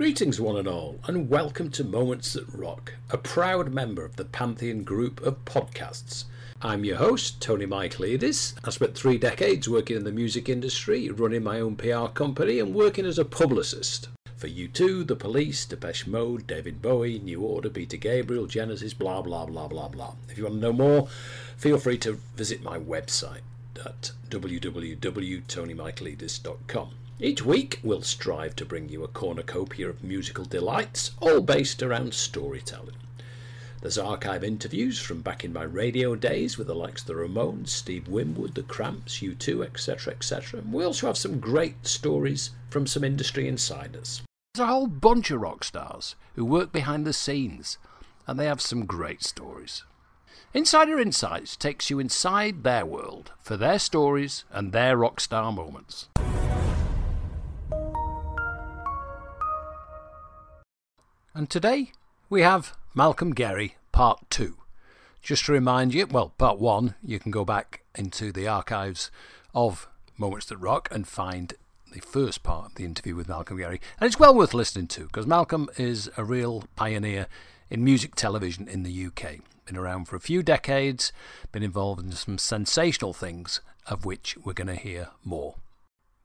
Greetings, one and all, and welcome to Moments That Rock, a proud member of the Pantheon group of podcasts. I'm your host, Tony Michaelidis. I spent three decades working in the music industry, running my own PR company, and working as a publicist. For U2, The Police, Depeche Mode, David Bowie, New Order, Peter Gabriel, Genesis, blah blah blah blah blah. If you want to know more, feel free to visit my website at www.tonymichaelidis.com. Each week, we'll strive to bring you a cornucopia of musical delights, all based around storytelling. There's archive interviews from back in my radio days with the likes of the Ramones, Steve Winwood, the Cramps, U2, etc., etc. We also have some great stories from some industry insiders. There's a whole bunch of rock stars who work behind the scenes, and they have some great stories. Insider Insights takes you inside their world for their stories and their rock star moments. And today we have Malcolm Gerrie Part 2. Just to remind you, well, Part 1, you can go back into the archives of Moments That Rock and find the first part of the interview with Malcolm Gerrie. And it's well worth listening to because Malcolm is a real pioneer in music television in the UK. Been around for a few decades, been involved in some sensational things, of which we're going to hear more.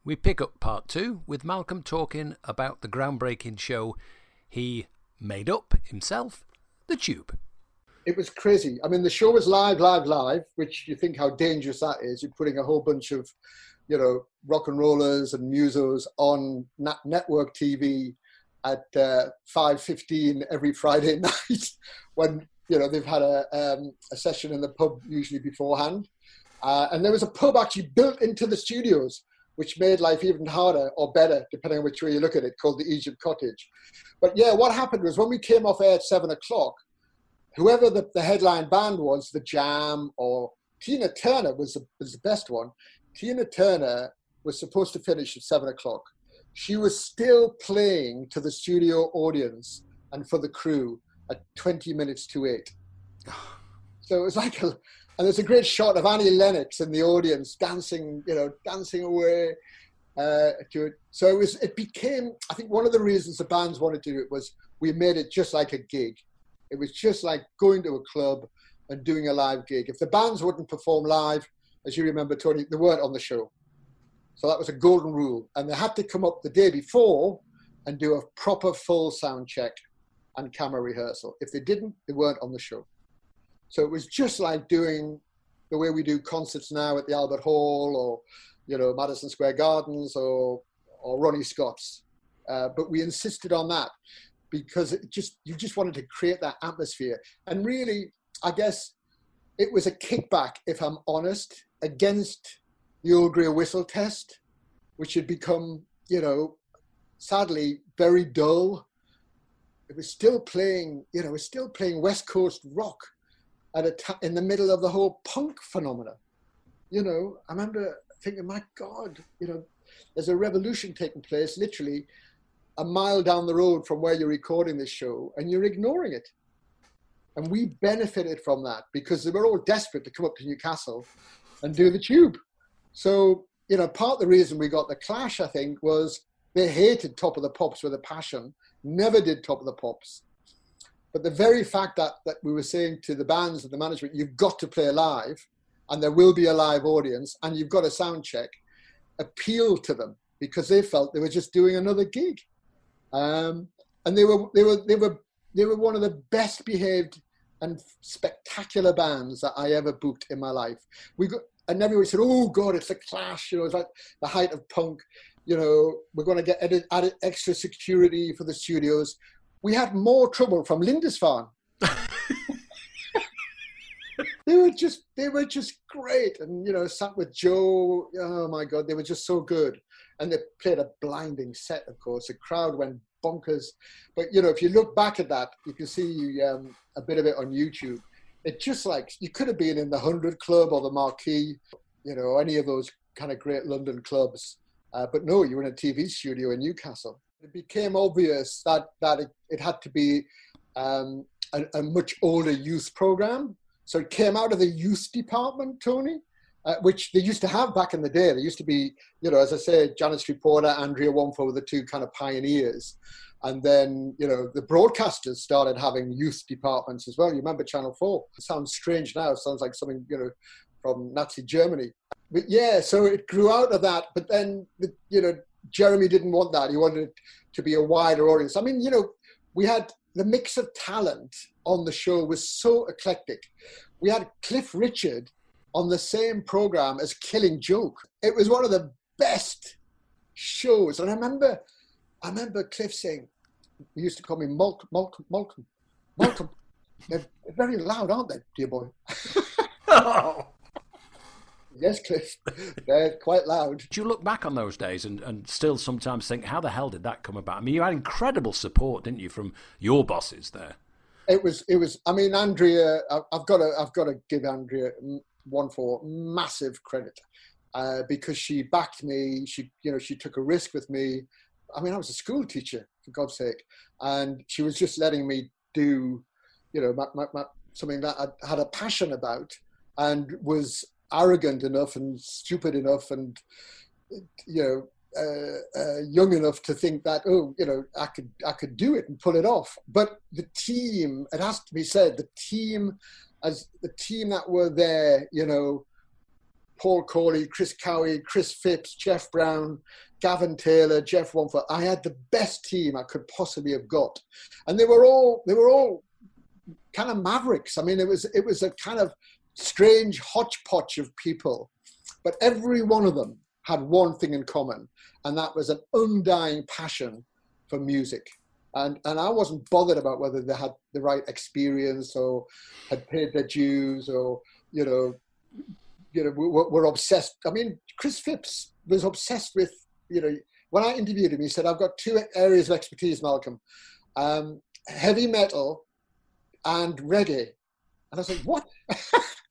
We pick up part two with Malcolm talking about the groundbreaking show he made up himself, The Tube. It was crazy. I mean, the show was live, live, live, which you think how dangerous that is. You're putting a whole bunch of, you know, rock and rollers and musos on network TV at uh, 5.15 every Friday night when, you know, they've had a, um, a session in the pub usually beforehand. Uh, and there was a pub actually built into the studios which made life even harder or better, depending on which way you look at it, called the Egypt Cottage. But yeah, what happened was when we came off air at seven o'clock, whoever the, the headline band was, the Jam or Tina Turner was the, was the best one. Tina Turner was supposed to finish at seven o'clock. She was still playing to the studio audience and for the crew at 20 minutes to eight. So it was like a, and there's a great shot of Annie Lennox in the audience dancing, you know, dancing away uh, to it. So it was, it became, I think one of the reasons the bands wanted to do it was we made it just like a gig. It was just like going to a club and doing a live gig. If the bands wouldn't perform live, as you remember, Tony, they weren't on the show. So that was a golden rule. And they had to come up the day before and do a proper full sound check and camera rehearsal. If they didn't, they weren't on the show. So it was just like doing the way we do concerts now at the Albert Hall or, you know, Madison Square Gardens or, or Ronnie Scott's. Uh, but we insisted on that because it just you just wanted to create that atmosphere. And really, I guess it was a kickback, if I'm honest, against the old Grey Whistle test, which had become, you know, sadly very dull. It was still playing, you know, it was still playing West Coast rock at a t- in the middle of the whole punk phenomena. You know, I remember thinking, my God, you know, there's a revolution taking place literally a mile down the road from where you're recording this show, and you're ignoring it. And we benefited from that because they were all desperate to come up to Newcastle and do the tube. So, you know, part of the reason we got the clash, I think, was they hated Top of the Pops with a passion, never did Top of the Pops. But the very fact that, that we were saying to the bands and the management, you've got to play live and there will be a live audience and you've got a sound check, appealed to them because they felt they were just doing another gig. Um, and they were, they, were, they, were, they were one of the best behaved and spectacular bands that I ever booked in my life. We got, and everybody said, "Oh God, it's a clash." You know, it's like the height of punk. You know, we're going to get added, added extra security for the studios we had more trouble from Lindisfarne. they were just they were just great and you know sat with joe. Oh my god they were just so good. And they played a blinding set of course. The crowd went bonkers. But you know if you look back at that you can see um, a bit of it on youtube. It just like you could have been in the 100 club or the marquee you know any of those kind of great london clubs. Uh, but no you were in a tv studio in newcastle it became obvious that that it, it had to be um, a, a much older youth program so it came out of the youth department, Tony, uh, which they used to have back in the day. There used to be, you know, as I said, Janet Street Porter, Andrea Wonfor were the two kind of pioneers. And then, you know, the broadcasters started having youth departments as well. You remember Channel 4? It sounds strange now. It sounds like something, you know, from Nazi Germany. But yeah, so it grew out of that. But then, the, you know, Jeremy didn't want that. He wanted it to be a wider audience. I mean, you know, we had the mix of talent on the show was so eclectic. We had Cliff Richard on the same program as Killing Joke. It was one of the best shows. And I remember, I remember Cliff saying, he used to call me Malcolm, Malcolm, Malcolm, Malcolm. They're very loud, aren't they, dear boy? oh. Yes, Cliff. They're quite loud. Do you look back on those days and, and still sometimes think, how the hell did that come about? I mean, you had incredible support, didn't you, from your bosses there? It was, it was. I mean, Andrea. I've got to, I've got to give Andrea Wonfor massive credit uh, because she backed me. She, you know, she took a risk with me. I mean, I was a school teacher for God's sake, and she was just letting me do, you know, my, my, my, something that I had a passion about, and was arrogant enough and stupid enough and you know uh, uh, young enough to think that oh you know I could I could do it and pull it off. But the team, it has to be said, the team as the team that were there, you know, Paul Corley, Chris Cowey, Chris Phipps, Jeff Brown, Gavin Taylor, Jeff Wonfor. I had the best team I could possibly have got, and they were all they were all kind of mavericks. I mean, it was it was a kind of strange hodgepodge of people, but every one of them had one thing in common, and that was an undying passion for music. And, and I wasn't bothered about whether they had the right experience or had paid their dues or, you know, you know, were, were obsessed. I mean, Chris Phipps was obsessed with, you know, when I interviewed him, he said, I've got two areas of expertise, Malcolm um, heavy metal and reggae. And I was like, what?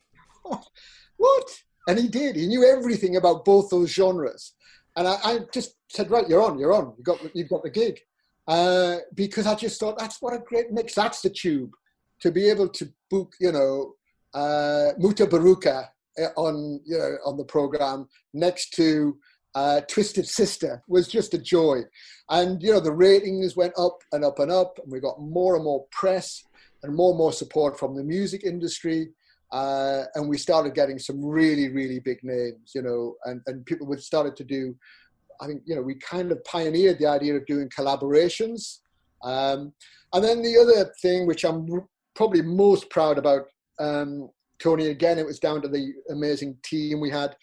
what? And he did. He knew everything about both those genres. And I, I just said, right, you're on, you're on. You've got, you've got the gig. Uh, because I just thought that's what a great mix. That's the tube. To be able to book, you know, uh, Mutabaruka uh, on, you know, on the program next to uh, Twisted Sister was just a joy. And, you know, the ratings went up and up and up, and we got more and more press and more and more support from the music industry. Uh, and we started getting some really, really big names, you know, and, and people would started to do, I think, you know, we kind of pioneered the idea of doing collaborations. Um, and then the other thing, which I'm probably most proud about, um, Tony, again, it was down to the amazing team we had,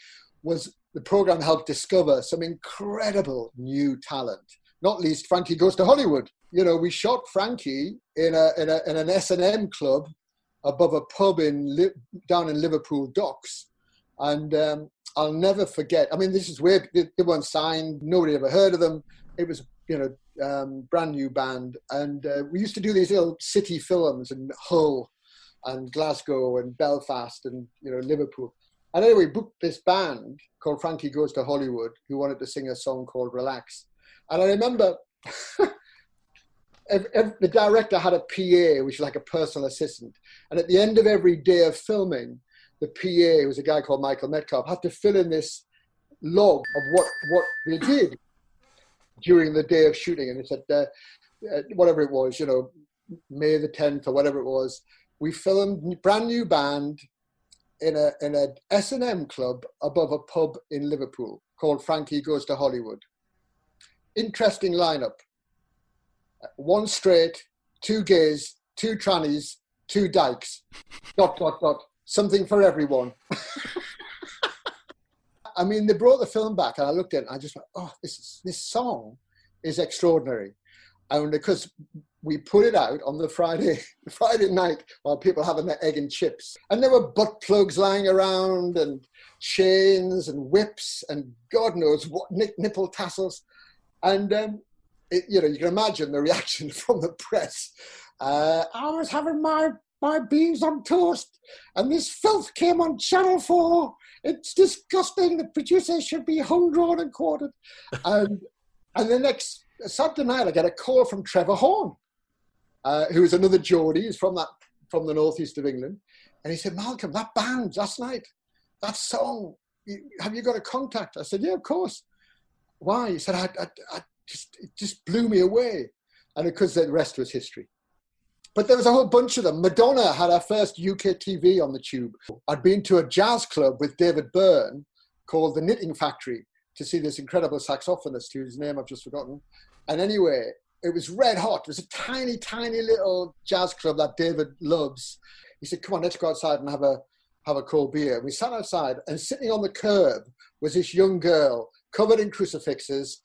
was the program helped discover some incredible new talent, not least Frankie Goes to Hollywood. You know, we shot Frankie in, a, in, a, in an S&M club above a pub in down in Liverpool docks, and um, I'll never forget. I mean, this is they, they weren't signed. Nobody ever heard of them. It was you know um, brand new band, and uh, we used to do these little city films in Hull, and Glasgow, and Belfast, and you know Liverpool. And anyway, booked this band called Frankie Goes to Hollywood, who wanted to sing a song called Relax. And I remember every, every, the director had a PA, which is like a personal assistant. And at the end of every day of filming, the PA, who was a guy called Michael Metcalf, had to fill in this log of what, what they did during the day of shooting. And it said, uh, uh, whatever it was, you know, May the 10th or whatever it was, we filmed brand new band in a in a S&M club above a pub in Liverpool called Frankie Goes to Hollywood. Interesting lineup one straight, two gays, two trannies, two dykes. dot, dot, dot. Something for everyone. I mean, they brought the film back, and I looked at it, and I just went, oh, this, is, this song is extraordinary. And because we put it out on the Friday Friday night while people having their egg and chips. And there were butt plugs lying around and chains and whips and God knows what nipple tassels. And um, it, you know, you can imagine the reaction from the press. Uh, I was having my my beans on toast, and this filth came on Channel Four. It's disgusting. The producers should be hung, drawn, and quartered. and and the next Saturday night, I get a call from Trevor Horn, uh, who is another Geordie. He's from that from the northeast of England, and he said, "Malcolm, that band last night, that song. Have you got a contact?" I said, "Yeah, of course." Why? He said, "I, I, I just it just blew me away," and because the rest was history. But there was a whole bunch of them. Madonna had her first UK TV on the tube. I'd been to a jazz club with David Byrne called the Knitting Factory to see this incredible saxophonist whose name I've just forgotten. And anyway, it was red hot. It was a tiny, tiny little jazz club that David loves. He said, "Come on, let's go outside and have a have a cold beer." We sat outside, and sitting on the curb was this young girl covered in crucifixes,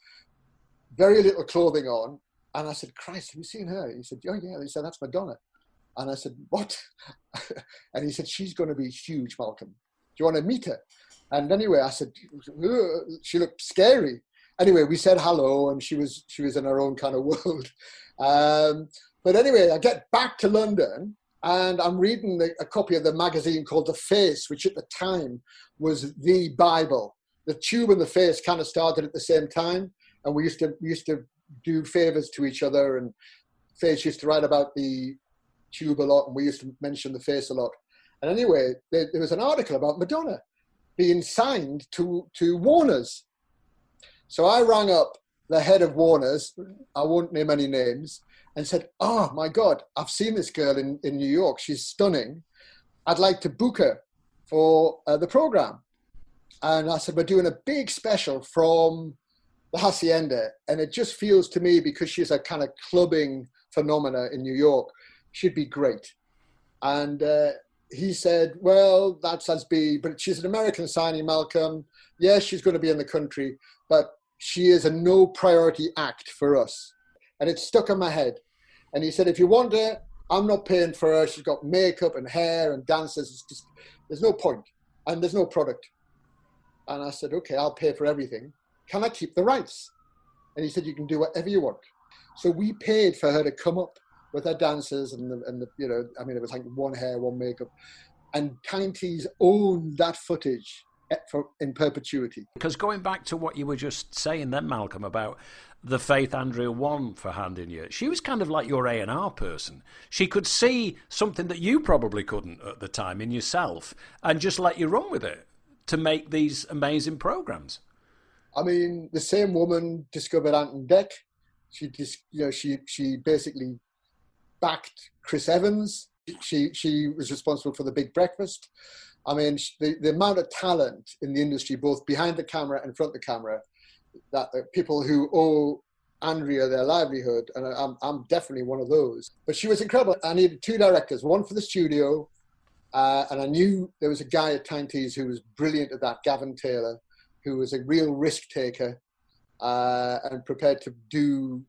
very little clothing on. And I said, "Christ, have you seen her?" He said, "Oh yeah." He said, "That's Madonna." And I said, "What?" and he said, "She's going to be huge, Malcolm. Do you want to meet her?" And anyway, I said, "She looked scary." anyway, we said hello, and she was she was in her own kind of world. Um, but anyway, I get back to London, and I'm reading the, a copy of the magazine called The Face, which at the time was the Bible. The Tube and The Face kind of started at the same time, and we used to we used to do favors to each other, and Face used to write about the Tube a lot, and we used to mention The Face a lot. And anyway, there, there was an article about Madonna being signed to to Warner's so I rang up the head of Warner's, I won't name any names, and said, Oh my God, I've seen this girl in, in New York. She's stunning. I'd like to book her for uh, the program. And I said, We're doing a big special from the Hacienda. And it just feels to me, because she's a kind of clubbing phenomena in New York, she'd be great. And uh, he said, Well, that's as be, but she's an American signing, Malcolm. Yes, she's going to be in the country, but she is a no priority act for us. And it stuck in my head. And he said, if you want her, I'm not paying for her. She's got makeup and hair and dances. It's just, there's no point and there's no product. And I said, okay, I'll pay for everything. Can I keep the rights? And he said, you can do whatever you want. So we paid for her to come up with her dancers and the, and the, you know, I mean, it was like one hair, one makeup. And Tyne Tees owned that footage for, in perpetuity. Because going back to what you were just saying then, Malcolm, about the faith Andrea Wonfor handing you, she was kind of like your A and R person. She could see something that you probably couldn't at the time in yourself, and just let you run with it to make these amazing programs. I mean, the same woman discovered Ant and Dec. She just, you know, she she basically backed Chris Evans. She she was responsible for the Big Breakfast. I mean, the, the amount of talent in the industry, both behind the camera and front of the camera, that people who owe Andrea their livelihood, and I'm, I'm definitely one of those. But she was incredible. I needed two directors, one for the studio, uh, and I knew there was a guy at Tyne who was brilliant at that, Gavin Taylor, who was a real risk taker uh, and prepared to do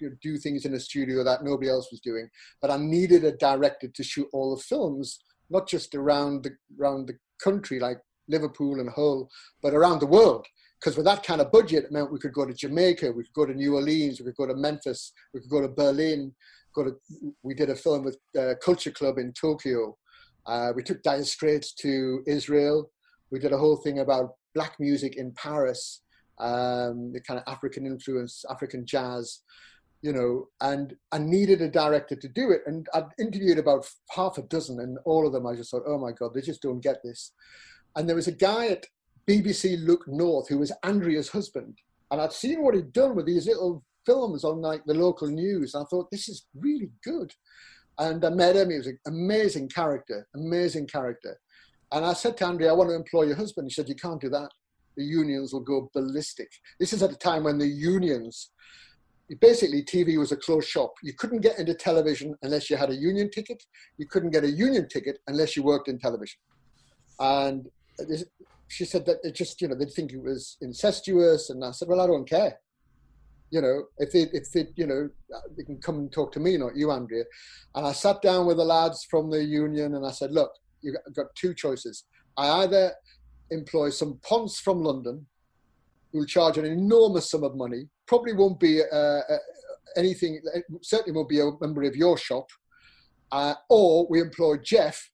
you know, do things in a studio that nobody else was doing. But I needed a director to shoot all the films not just around the around the country like Liverpool and Hull, but around the world. Because with that kind of budget, it meant we could go to Jamaica, we could go to New Orleans, we could go to Memphis, we could go to Berlin. Go to, we did a film with uh, Culture Club in Tokyo. Uh, we took Dire Straits to Israel. We did a whole thing about black music in Paris, um, the kind of African influence, African jazz you know, and I needed a director to do it. And I'd interviewed about half a dozen, and all of them I just thought, oh my God, they just don't get this. And there was a guy at BBC Look North who was Andrea's husband. And I'd seen what he'd done with these little films on like the local news. And I thought, this is really good. And I met him. He was an amazing character, amazing character. And I said to Andrea, I want to employ your husband. He said, you can't do that. The unions will go ballistic. This is at a time when the unions basically TV was a closed shop. You couldn't get into television unless you had a union ticket. You couldn't get a union ticket unless you worked in television. And she said that it just, you know, they'd think it was incestuous. And I said, well, I don't care. you know, if they, if they, you know, they can come and talk to me, not you, Andrea. And I sat down with the lads from the union and I said, look, you've got two choices. I either employ some ponce from London who'll charge an enormous sum of money, probably won't be uh, uh, anything, certainly won't be a member of your shop, uh, or we employ Jeff.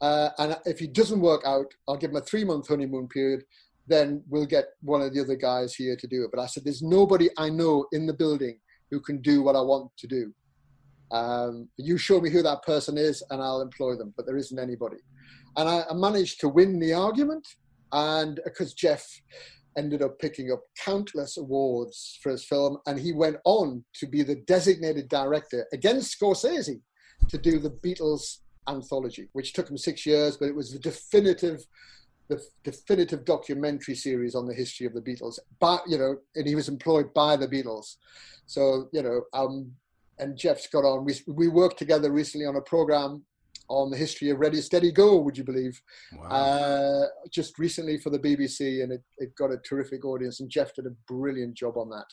Uh, and if he doesn't work out, I'll give him a three month honeymoon period. Then we'll get one of the other guys here to do it. But I said, there's nobody I know in the building who can do what I want to do. Um, you show me who that person is, and I'll employ them. But there isn't anybody. And I, I managed to win the argument, and because Jeff ended up picking up countless awards for his film, and he went on to be the designated director against Scorsese to do the Beatles anthology, which took him six years, but it was the definitive, the definitive documentary series on the history of the Beatles. But you know, and he was employed by the Beatles, so you know, um, and Jeff's got on. We we worked together recently on a program on the history of Ready Steady Go. Would you believe? Wow. Uh, just recently for the BBC, and it, it got a terrific audience. And Jeff did a brilliant job on that.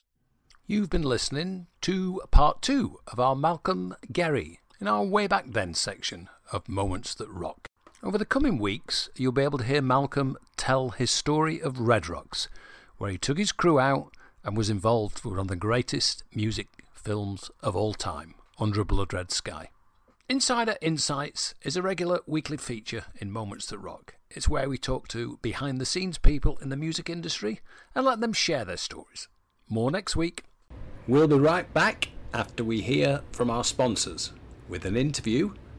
You've been listening to part two of our Malcolm Gerrie in our Way Back Then section of Moments That Rock. Over the coming weeks, you'll be able to hear Malcolm tell his story of Red Rocks, where he took his crew out and was involved with one of the greatest music films of all time, Under a Blood Red Sky. Insider Insights is a regular weekly feature in Moments That Rock. It's where we talk to behind the scenes people in the music industry and let them share their stories. More next week. We'll be right back after we hear from our sponsors with an interview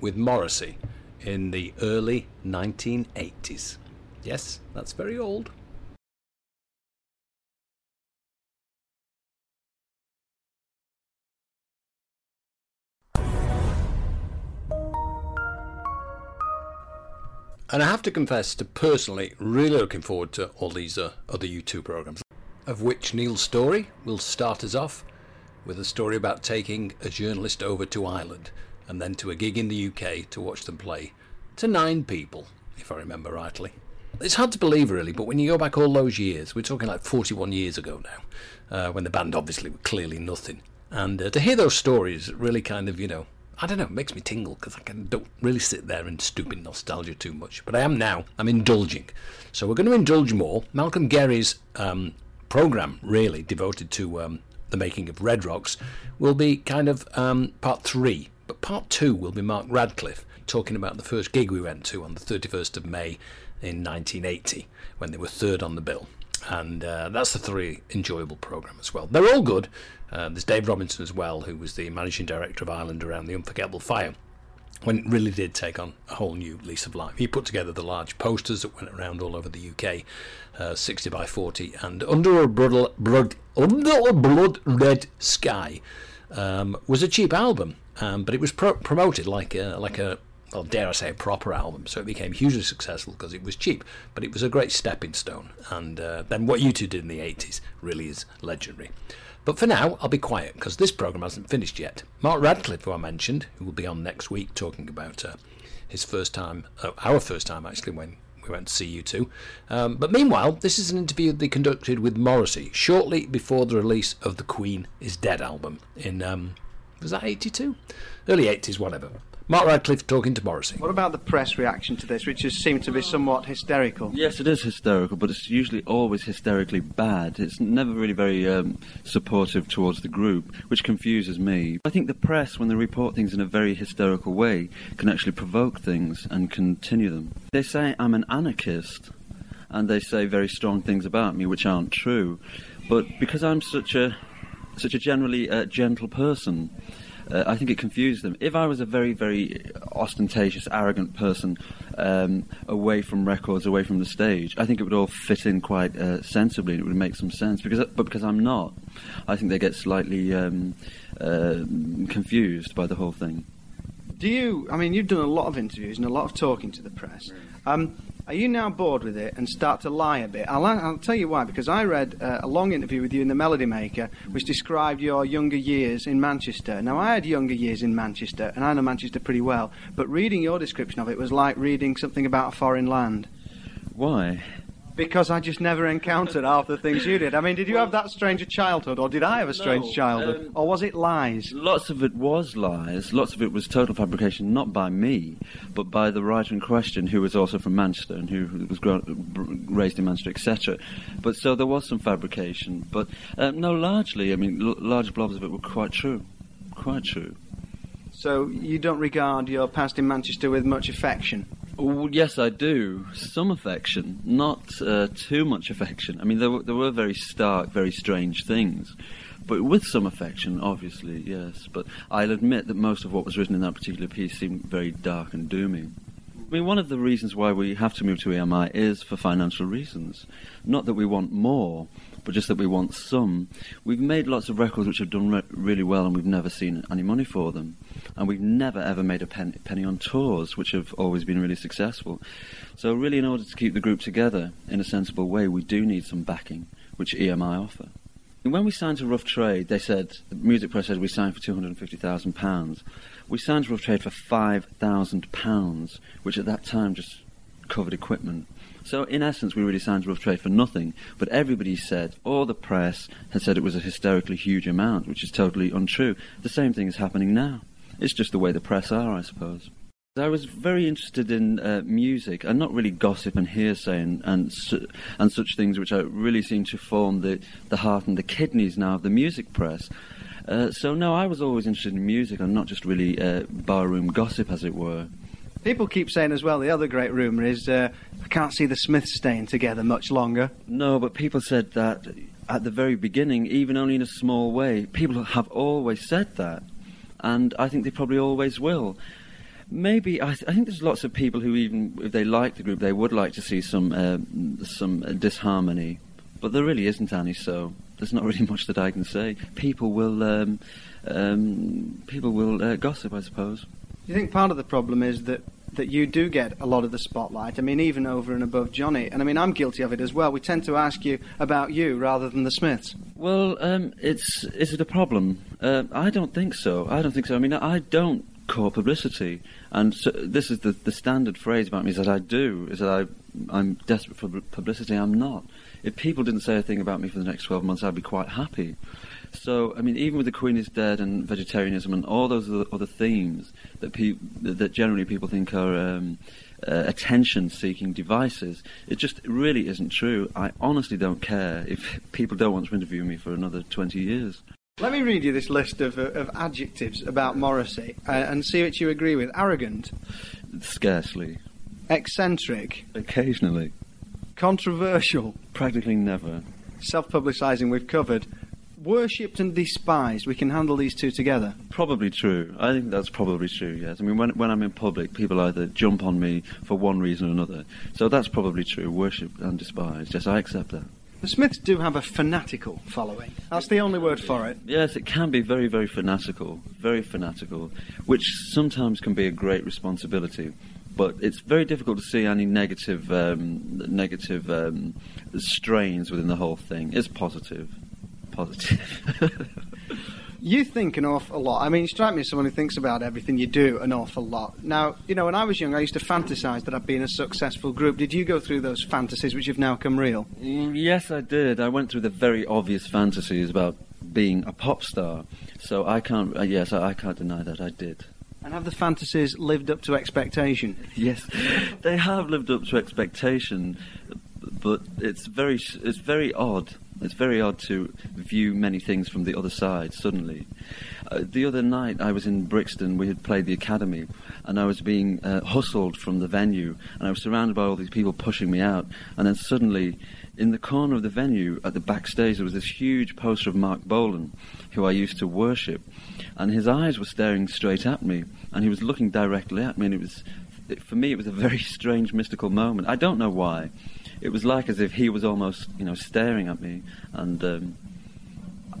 with Morrissey in the early 1980s. Yes, that's very old. And I have to confess to personally really looking forward to all these uh, other U2 programs, of which Neil Storey will start us off with a story about taking a journalist over to Ireland and then to a gig in the UK to watch them play to nine people, if I remember rightly. It's hard to believe, really, but when you go back all those years, we're talking like 41 years ago now, uh, when the band obviously were clearly nothing. And uh, to hear those stories really kind of, you know, I don't know, it makes me tingle because I can, don't really sit there in stupid nostalgia too much. But I am now. I'm indulging. So we're going to indulge more. Malcolm Gerrie's um, program, really devoted to um, the making of Red Rocks, will be kind of um, part three part two will be Mark Radcliffe talking about the first gig we went to on the 31st of May in 1980 when they were third on the bill. And uh, that's a three enjoyable program as well. They're all good. Uh, there's Dave Robinson as well, who was the managing director of Island around the Unforgettable Fire when it really did take on a whole new lease of life. He put together the large posters that went around all over the UK, uh, 60 by 40, and Under a Blood, blood, under a blood Red Sky um, was a cheap album, um, but it was pro- promoted like a, like a well, dare I say, a proper album. So it became hugely successful because it was cheap, but it was a great stepping stone. And uh, then what U2 did in the 80s really is legendary. But for now, I'll be quiet because this programme hasn't finished yet. Mark Radcliffe, who I mentioned, who will be on next week talking about uh, his first time, uh, our first time actually, when we went to see U2. Um, but meanwhile, this is an interview they conducted with Morrissey shortly before the release of the Queen is Dead album in, um, was that 82? Early 80s, whatever. Mark Radcliffe talking to Morrissey. What about the press reaction to this, which has seemed to be somewhat hysterical? Yes, it is hysterical, but it's usually always hysterically bad. It's never really very um, supportive towards the group, which confuses me. I think the press, when they report things in a very hysterical way, can actually provoke things and continue them. They say I'm an anarchist, and they say very strong things about me, which aren't true. But because I'm such a such a generally uh, gentle person, uh, I think it confused them. If I was a very, very ostentatious, arrogant person um, away from records, away from the stage, I think it would all fit in quite uh, sensibly and it would make some sense. Because, but because I'm not, I think they get slightly um, uh, confused by the whole thing. Do you? I mean, you've done a lot of interviews and a lot of talking to the press. Um, are you now bored with it and start to lie a bit? I'll, I'll tell you why. Because I read uh, a long interview with you in the Melody Maker, which described your younger years in Manchester. Now, I had younger years in Manchester, and I know Manchester pretty well. But reading your description of it was like reading something about a foreign land. Why? Because I just never encountered half the things you did. I mean, did you have that strange childhood, or did I have a strange No, childhood, um, or was it lies? Lots of it was lies. Lots of it was total fabrication, not by me, but by the writer in question, who was also from Manchester and who was grown, raised in Manchester, etc. But so there was some fabrication. But uh, no, largely, I mean, l- large blobs of it were quite true. Quite true. So you don't regard your past in Manchester with much affection. Oh, yes, I do. Some affection, not uh, too much affection. I mean, there were, there were very stark, very strange things, but with some affection, obviously, yes. But I'll admit that most of what was written in that particular piece seemed very dark and dooming. I mean, one of the reasons why we have to move to EMI is for financial reasons. Not that we want more, but just that we want some. We've made lots of records which have done re- really well, and we've never seen any money for them. And we've never ever made a pen- penny on tours, which have always been really successful. So, really, in order to keep the group together in a sensible way, we do need some backing, which EMI offer. And when we signed to Rough Trade, they said, the music press said we signed for £250,000. We signed to Rough Trade for £5,000, which at that time just covered equipment. So, in essence, we really signed Rough Trade for nothing. But everybody said, or the press had said it was a hysterically huge amount, which is totally untrue. The same thing is happening now. It's just the way the press are, I suppose. I was very interested in uh, music, and not really gossip and hearsay and and, su- and such things, which I really seem to form the, the heart and the kidneys now of the music press. Uh, so no, I was always interested in music, and not just really uh, barroom gossip, as it were. People keep saying as well, the other great rumour is uh, I can't see the Smiths staying together much longer. No, but people said that at the very beginning, even only in a small way. People have always said that, and I think they probably always will. Maybe I, th- I think there's lots of people who even if they like the group, they would like to see some uh, some uh, disharmony, but there really isn't any. So there's not really much that I can say. People will um, um, people will uh, gossip, I suppose. Do you think part of the problem is that, that you do get a lot of the spotlight? I mean, even over and above Johnny. And I mean, I'm guilty of it as well. We tend to ask you about you rather than the Smiths. Well, um, it's is it a problem? Uh, I don't think so. I don't think so. I mean, I don't court publicity, and so this is the the standard phrase about me is that I do is that I I'm desperate for publicity. I'm not. If people didn't say a thing about me for the next twelve months, I'd be quite happy. So, I mean, even with the Queen is dead and vegetarianism and all those other, themes that pe- that generally people think are um, uh, attention-seeking devices, it just really isn't true. I honestly don't care if people don't want to interview me for another 20 years. Let me read you this list of, uh, of adjectives about Morrissey uh, and see which you agree with. Arrogant, Scarcely. eccentric, Occasionally. controversial, Practically never. self publicising, we've covered. Worshipped and despised, we can handle these two together. Probably true. I think that's probably true, yes. I mean, when, when I'm in public, people either jump on me for one reason or another. So that's probably true. Worshipped and despised. Yes, I accept that. The Smiths do have a fanatical following. That's the only word for it. Yes, it can be very, very fanatical, very fanatical, which sometimes can be a great responsibility. But it's very difficult to see any negative, um, negative um, strains within the whole thing. It's positive, positive. You think an awful lot. I mean, you strike me as someone who thinks about everything you do an awful lot. Now, you know, when I was young, I used to fantasize that I'd be in a successful group. Did you go through those fantasies which have now come real? Mm, yes, I did. I went through the very obvious fantasies about being a pop star. So I can't. Uh, yes, I, I can't deny that I did. And have the fantasies lived up to expectation? Yes, they have lived up to expectation, but it's very it's very odd. It's very odd to view many things from the other side suddenly. Uh, the other night I was in Brixton. We had played the Academy, and I was being uh, hustled from the venue, and I was surrounded by all these people pushing me out. And then suddenly, in the corner of the venue at the backstage, there was this huge poster of Marc Bolan, who I used to worship, and his eyes were staring straight at me, and he was looking directly at me, and it was, it, for me, it was a very strange, mystical moment. I don't know why. It was like as if he was almost, you know, staring at me, and um,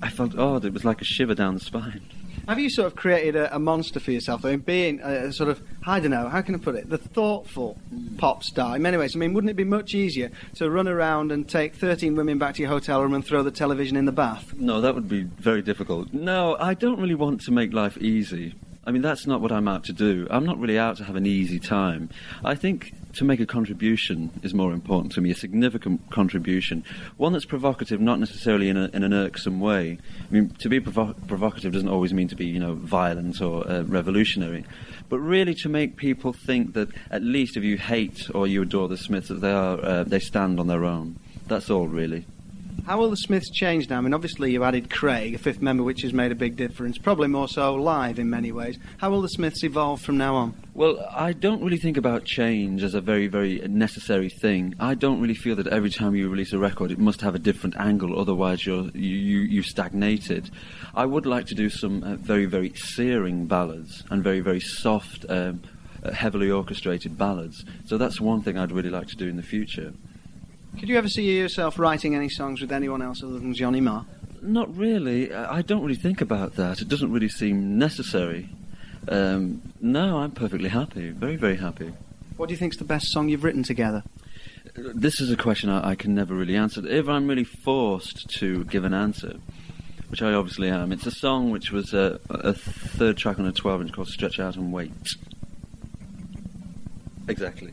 I felt odd. It was like a shiver down the spine. Have you sort of created a, a monster for yourself, though, in being a, a sort of, I don't know, how can I put it, the thoughtful pop star in many ways? I mean, wouldn't it be much easier to run around and take 13 women back to your hotel room and throw the television in the bath? No, that would be very difficult. No, I don't really want to make life easy. I mean, that's not what I'm out to do. I'm not really out to have an easy time. I think to make a contribution is more important to me, a significant contribution. One that's provocative, not necessarily in, a, in an irksome way. I mean, to be provo- provocative doesn't always mean to be, you know, violent or uh, revolutionary. But really to make people think that at least if you hate or you adore the Smiths, that they, are, uh, they stand on their own. That's all, really. How will the Smiths change now? I mean, obviously you added Craig, a fifth member, which has made a big difference, probably more so live in many ways. How will the Smiths evolve from now on? Well, I don't really think about change as a very, very necessary thing. I don't really feel that every time you release a record, it must have a different angle, otherwise you're, you, you, stagnated. I would like to do some uh, very, very searing ballads and very, very soft, um, uh, heavily orchestrated ballads. So that's one thing I'd really like to do in the future. Could you ever see yourself writing any songs with anyone else other than Johnny Marr? Not really. I I don't really think about that. It doesn't really seem necessary. Um, no, I'm perfectly happy. Very, very happy. What do you think's the best song you've written together? This is a question I, I can never really answer. If I'm really forced to give an answer, which I obviously am, it's a song which was a, a third track on a 12 inch called Stretch Out and Wait. Exactly.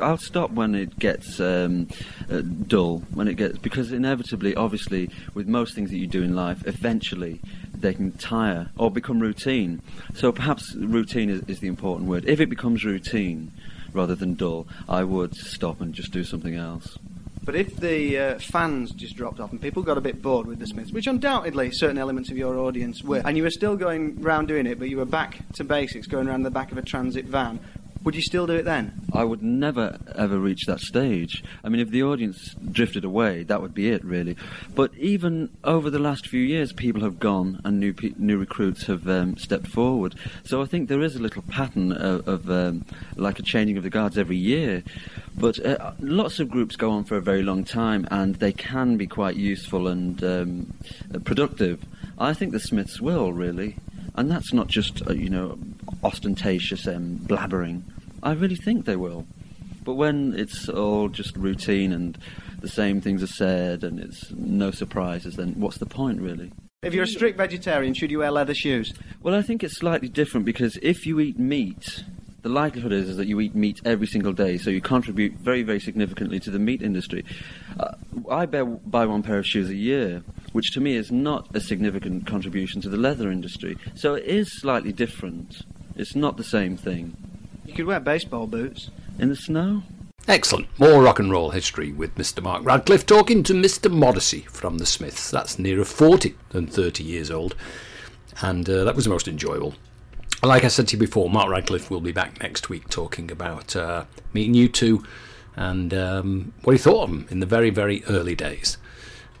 I'll stop when it gets um, uh, dull, when it gets because inevitably, obviously, with most things that you do in life, eventually they can tire or become routine. So perhaps routine is, is the important word. If it becomes routine rather than dull, I would stop and just do something else. But if the uh, fans just dropped off and people got a bit bored with the Smiths, which undoubtedly certain elements of your audience were, and you were still going round doing it, but you were back to basics, going around the back of a transit van, would you still do it then? I would never ever reach that stage. I mean, if the audience drifted away, that would be it, really. But even over the last few years, people have gone and new pe- new recruits have um, stepped forward. So I think there is a little pattern of, of um, like a changing of the guards every year. But uh, lots of groups go on for a very long time, and they can be quite useful and um, productive. I think the Smiths will really, and that's not just uh, you know ostentatious um, blabbering. I really think they will. But when it's all just routine and the same things are said and it's no surprises, then what's the point really? If you're a strict vegetarian, should you wear leather shoes? Well, I think it's slightly different because if you eat meat, the likelihood is, is that you eat meat every single day, so you contribute very, very significantly to the meat industry. Uh, I bear, buy one pair of shoes a year, which to me is not a significant contribution to the leather industry. So it is slightly different. It's not the same thing. You could wear baseball boots. In the snow? Excellent. More rock and roll history with Mr. Mark Radcliffe talking to Mr. Modesty from the Smiths. That's nearer 40 than 30 years old. And uh, that was the most enjoyable. Like I said to you before, Mark Radcliffe will be back next week talking about uh, meeting U2 and um, what he thought of them in the very, very early days.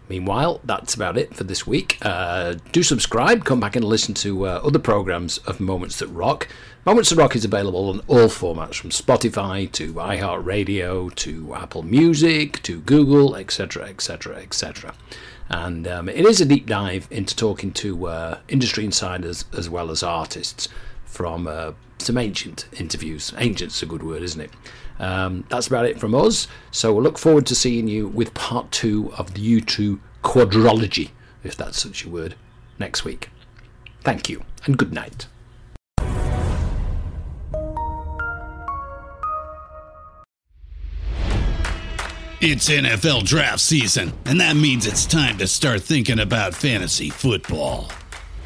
Meanwhile, that's about it for this week. Uh, do subscribe, come back and listen to uh, other programs of Moments That Rock. Moments That Rock is available on all formats from Spotify to iHeartRadio to Apple Music to Google, etc., etc., etc. And um, it is a deep dive into talking to uh, industry insiders as well as artists from uh, some ancient interviews. Ancient's a good word, isn't it? Um, that's about it from us. So we'll look forward to seeing you with part two of the U2 quadrology, if that's such a word, next week. Thank you and good night. It's NFL draft season, and that means it's time to start thinking about fantasy football.